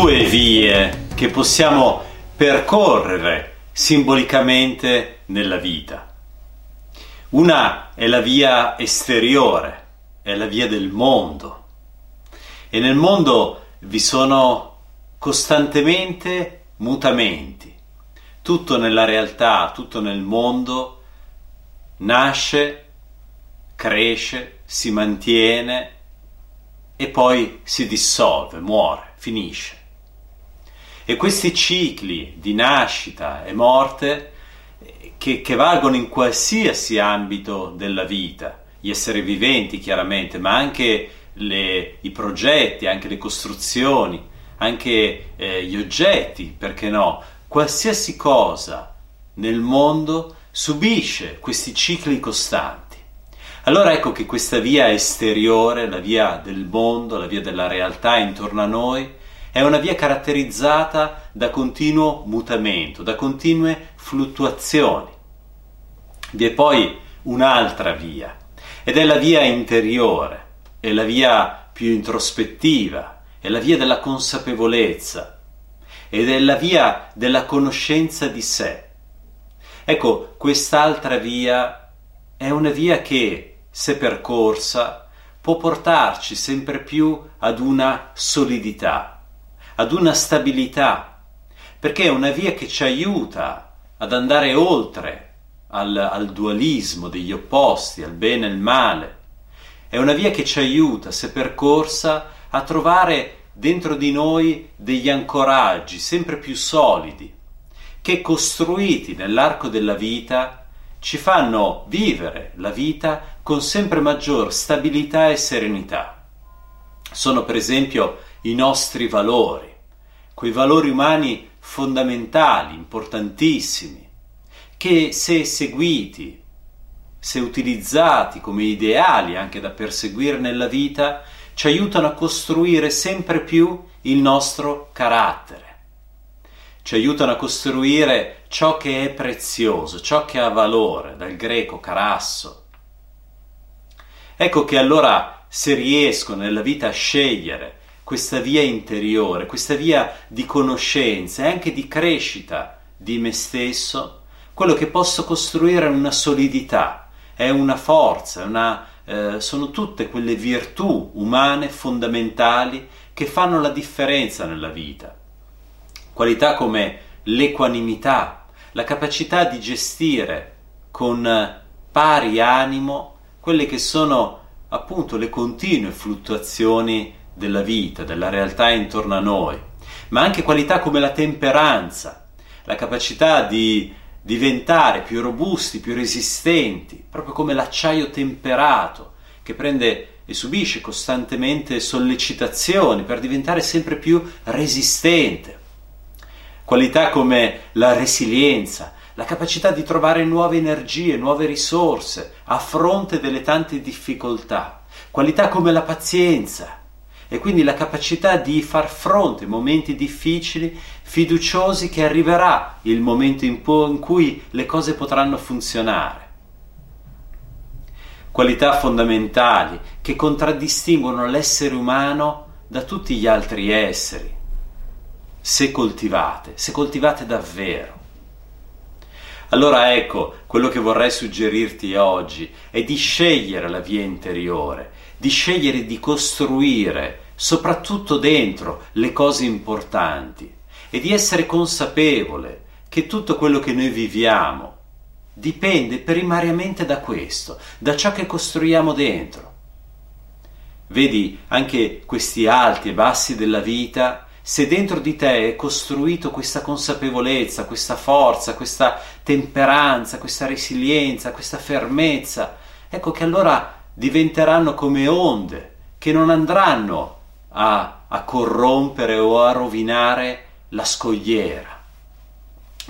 Due vie che possiamo percorrere simbolicamente nella vita. Una è la via esteriore, è la via del mondo. E nel mondo vi sono costantemente mutamenti. Tutto nella realtà, tutto nel mondo nasce, cresce, si mantiene e poi si dissolve, muore, finisce. E questi cicli di nascita e morte eh, che, che valgono in qualsiasi ambito della vita, gli esseri viventi chiaramente, ma anche le, i progetti, anche le costruzioni, anche eh, gli oggetti, perché no? Qualsiasi cosa nel mondo subisce questi cicli costanti. Allora ecco che questa via esteriore, la via del mondo, la via della realtà intorno a noi, è una via caratterizzata da continuo mutamento, da continue fluttuazioni. Vi è poi un'altra via, ed è la via interiore, è la via più introspettiva, è la via della consapevolezza, ed è la via della conoscenza di sé. Ecco, quest'altra via è una via che se percorsa, può portarci sempre più ad una solidità, ad una stabilità, perché è una via che ci aiuta ad andare oltre al, al dualismo degli opposti, al bene e al male. È una via che ci aiuta, se percorsa, a trovare dentro di noi degli ancoraggi sempre più solidi, che costruiti nell'arco della vita ci fanno vivere la vita con sempre maggior stabilità e serenità. Sono per esempio i nostri valori, quei valori umani fondamentali, importantissimi, che se seguiti, se utilizzati come ideali anche da perseguire nella vita, ci aiutano a costruire sempre più il nostro carattere ci aiutano a costruire ciò che è prezioso, ciò che ha valore, dal greco carasso. Ecco che allora se riesco nella vita a scegliere questa via interiore, questa via di conoscenza e anche di crescita di me stesso, quello che posso costruire è una solidità, è una forza, una, eh, sono tutte quelle virtù umane fondamentali che fanno la differenza nella vita. Qualità come l'equanimità, la capacità di gestire con pari animo quelle che sono appunto le continue fluttuazioni della vita, della realtà intorno a noi, ma anche qualità come la temperanza, la capacità di diventare più robusti, più resistenti, proprio come l'acciaio temperato che prende e subisce costantemente sollecitazioni per diventare sempre più resistente. Qualità come la resilienza, la capacità di trovare nuove energie, nuove risorse a fronte delle tante difficoltà, qualità come la pazienza e quindi la capacità di far fronte ai momenti difficili, fiduciosi che arriverà il momento in, in cui le cose potranno funzionare. Qualità fondamentali che contraddistinguono l'essere umano da tutti gli altri esseri se coltivate, se coltivate davvero. Allora ecco, quello che vorrei suggerirti oggi è di scegliere la via interiore, di scegliere di costruire, soprattutto dentro, le cose importanti e di essere consapevole che tutto quello che noi viviamo dipende primariamente da questo, da ciò che costruiamo dentro. Vedi, anche questi alti e bassi della vita se dentro di te è costruito questa consapevolezza, questa forza, questa temperanza, questa resilienza, questa fermezza, ecco che allora diventeranno come onde che non andranno a, a corrompere o a rovinare la scogliera.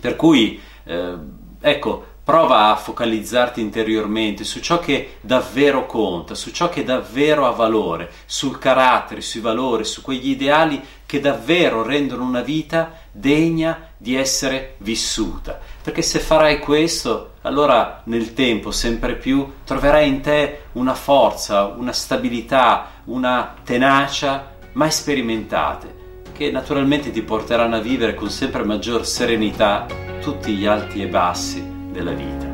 Per cui, eh, ecco, prova a focalizzarti interiormente su ciò che davvero conta, su ciò che davvero ha valore, sul carattere, sui valori, su quegli ideali che davvero rendono una vita degna di essere vissuta. Perché se farai questo, allora nel tempo sempre più troverai in te una forza, una stabilità, una tenacia mai sperimentate, che naturalmente ti porteranno a vivere con sempre maggior serenità tutti gli alti e bassi della vita.